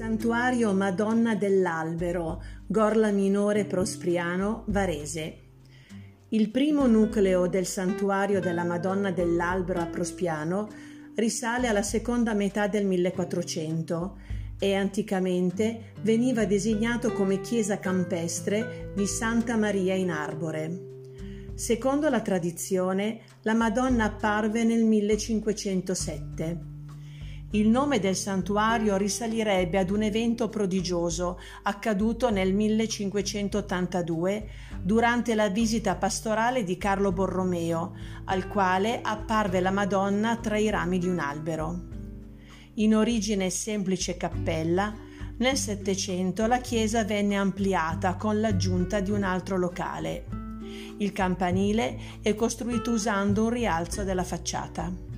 Santuario Madonna dell'Albero, Gorla Minore Prospriano, Varese. Il primo nucleo del santuario della Madonna dell'Albero a Prospiano risale alla seconda metà del 1400 e anticamente veniva designato come chiesa campestre di Santa Maria in Arbore. Secondo la tradizione, la Madonna apparve nel 1507. Il nome del santuario risalirebbe ad un evento prodigioso accaduto nel 1582 durante la visita pastorale di Carlo Borromeo, al quale apparve la Madonna tra i rami di un albero. In origine semplice cappella, nel Settecento la chiesa venne ampliata con l'aggiunta di un altro locale. Il campanile è costruito usando un rialzo della facciata.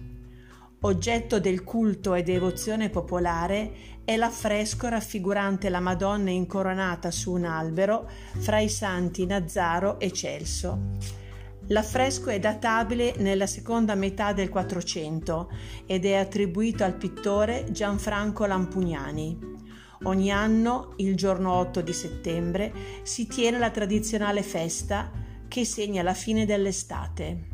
Oggetto del culto e devozione popolare è l'affresco raffigurante la Madonna incoronata su un albero fra i santi Nazzaro e Celso. L'affresco è databile nella seconda metà del Quattrocento ed è attribuito al pittore Gianfranco Lampugnani. Ogni anno, il giorno 8 di settembre, si tiene la tradizionale festa che segna la fine dell'estate.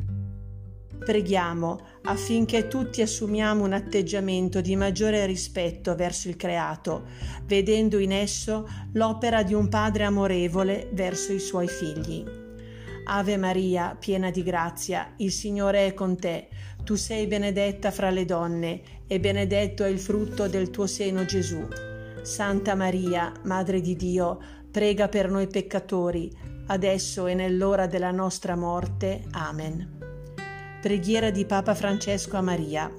Preghiamo affinché tutti assumiamo un atteggiamento di maggiore rispetto verso il creato, vedendo in esso l'opera di un Padre amorevole verso i suoi figli. Ave Maria, piena di grazia, il Signore è con te. Tu sei benedetta fra le donne e benedetto è il frutto del tuo seno Gesù. Santa Maria, Madre di Dio, prega per noi peccatori, adesso e nell'ora della nostra morte. Amen. Preghiera di Papa Francesco a Maria.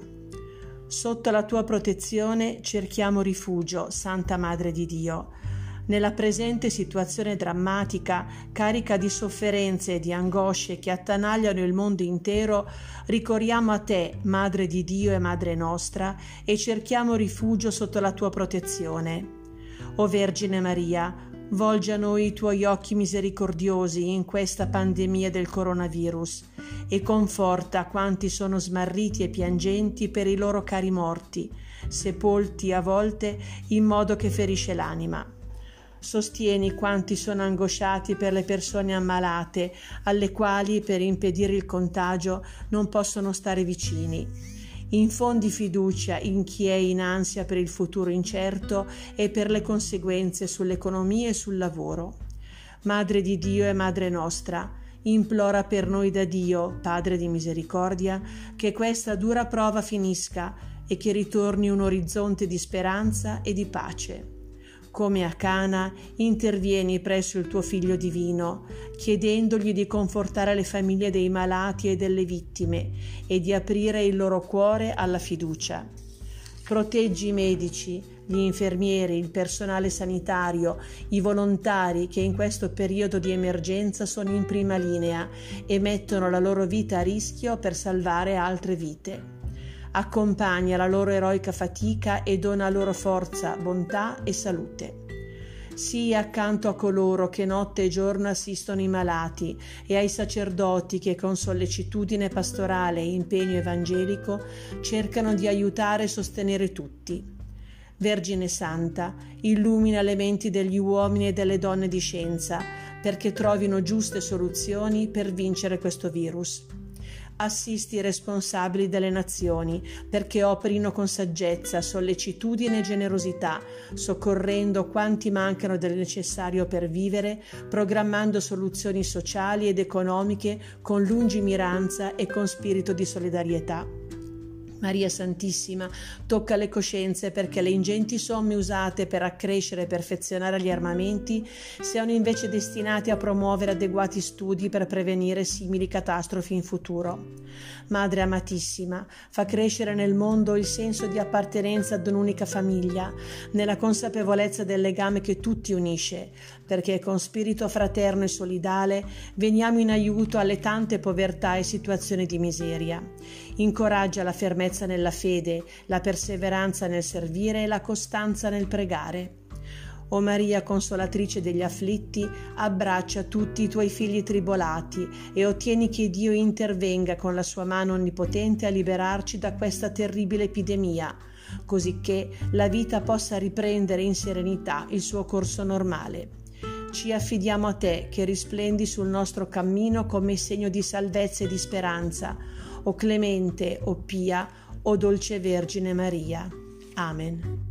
Sotto la tua protezione cerchiamo rifugio, Santa Madre di Dio. Nella presente situazione drammatica, carica di sofferenze e di angosce che attanagliano il mondo intero, ricorriamo a te, Madre di Dio e Madre nostra, e cerchiamo rifugio sotto la tua protezione. O Vergine Maria, Volgi a noi i tuoi occhi misericordiosi in questa pandemia del coronavirus e conforta quanti sono smarriti e piangenti per i loro cari morti, sepolti a volte in modo che ferisce l'anima. Sostieni quanti sono angosciati per le persone ammalate, alle quali per impedire il contagio non possono stare vicini Infondi fiducia in chi è in ansia per il futuro incerto e per le conseguenze sull'economia e sul lavoro. Madre di Dio e Madre nostra, implora per noi da Dio, Padre di misericordia, che questa dura prova finisca e che ritorni un orizzonte di speranza e di pace come a Cana, intervieni presso il tuo Figlio divino, chiedendogli di confortare le famiglie dei malati e delle vittime e di aprire il loro cuore alla fiducia. Proteggi i medici, gli infermieri, il personale sanitario, i volontari che in questo periodo di emergenza sono in prima linea e mettono la loro vita a rischio per salvare altre vite accompagna la loro eroica fatica e dona loro forza, bontà e salute. Sii accanto a coloro che notte e giorno assistono i malati e ai sacerdoti che con sollecitudine pastorale e impegno evangelico cercano di aiutare e sostenere tutti. Vergine Santa, illumina le menti degli uomini e delle donne di scienza perché trovino giuste soluzioni per vincere questo virus assisti i responsabili delle nazioni perché operino con saggezza, sollecitudine e generosità, soccorrendo quanti mancano del necessario per vivere, programmando soluzioni sociali ed economiche con lungimiranza e con spirito di solidarietà. Maria Santissima tocca le coscienze perché le ingenti somme usate per accrescere e perfezionare gli armamenti siano invece destinate a promuovere adeguati studi per prevenire simili catastrofi in futuro. Madre amatissima, fa crescere nel mondo il senso di appartenenza ad un'unica famiglia, nella consapevolezza del legame che tutti unisce, perché con spirito fraterno e solidale veniamo in aiuto alle tante povertà e situazioni di miseria. Incoraggia la fermezza nella fede, la perseveranza nel servire e la costanza nel pregare. O Maria consolatrice degli afflitti, abbraccia tutti i tuoi figli tribolati e ottieni che Dio intervenga con la sua mano onnipotente a liberarci da questa terribile epidemia così che la vita possa riprendere in serenità il suo corso normale. Ci affidiamo a te che risplendi sul nostro cammino come segno di salvezza e di speranza, o clemente, o pia, o dolce Vergine Maria. Amen.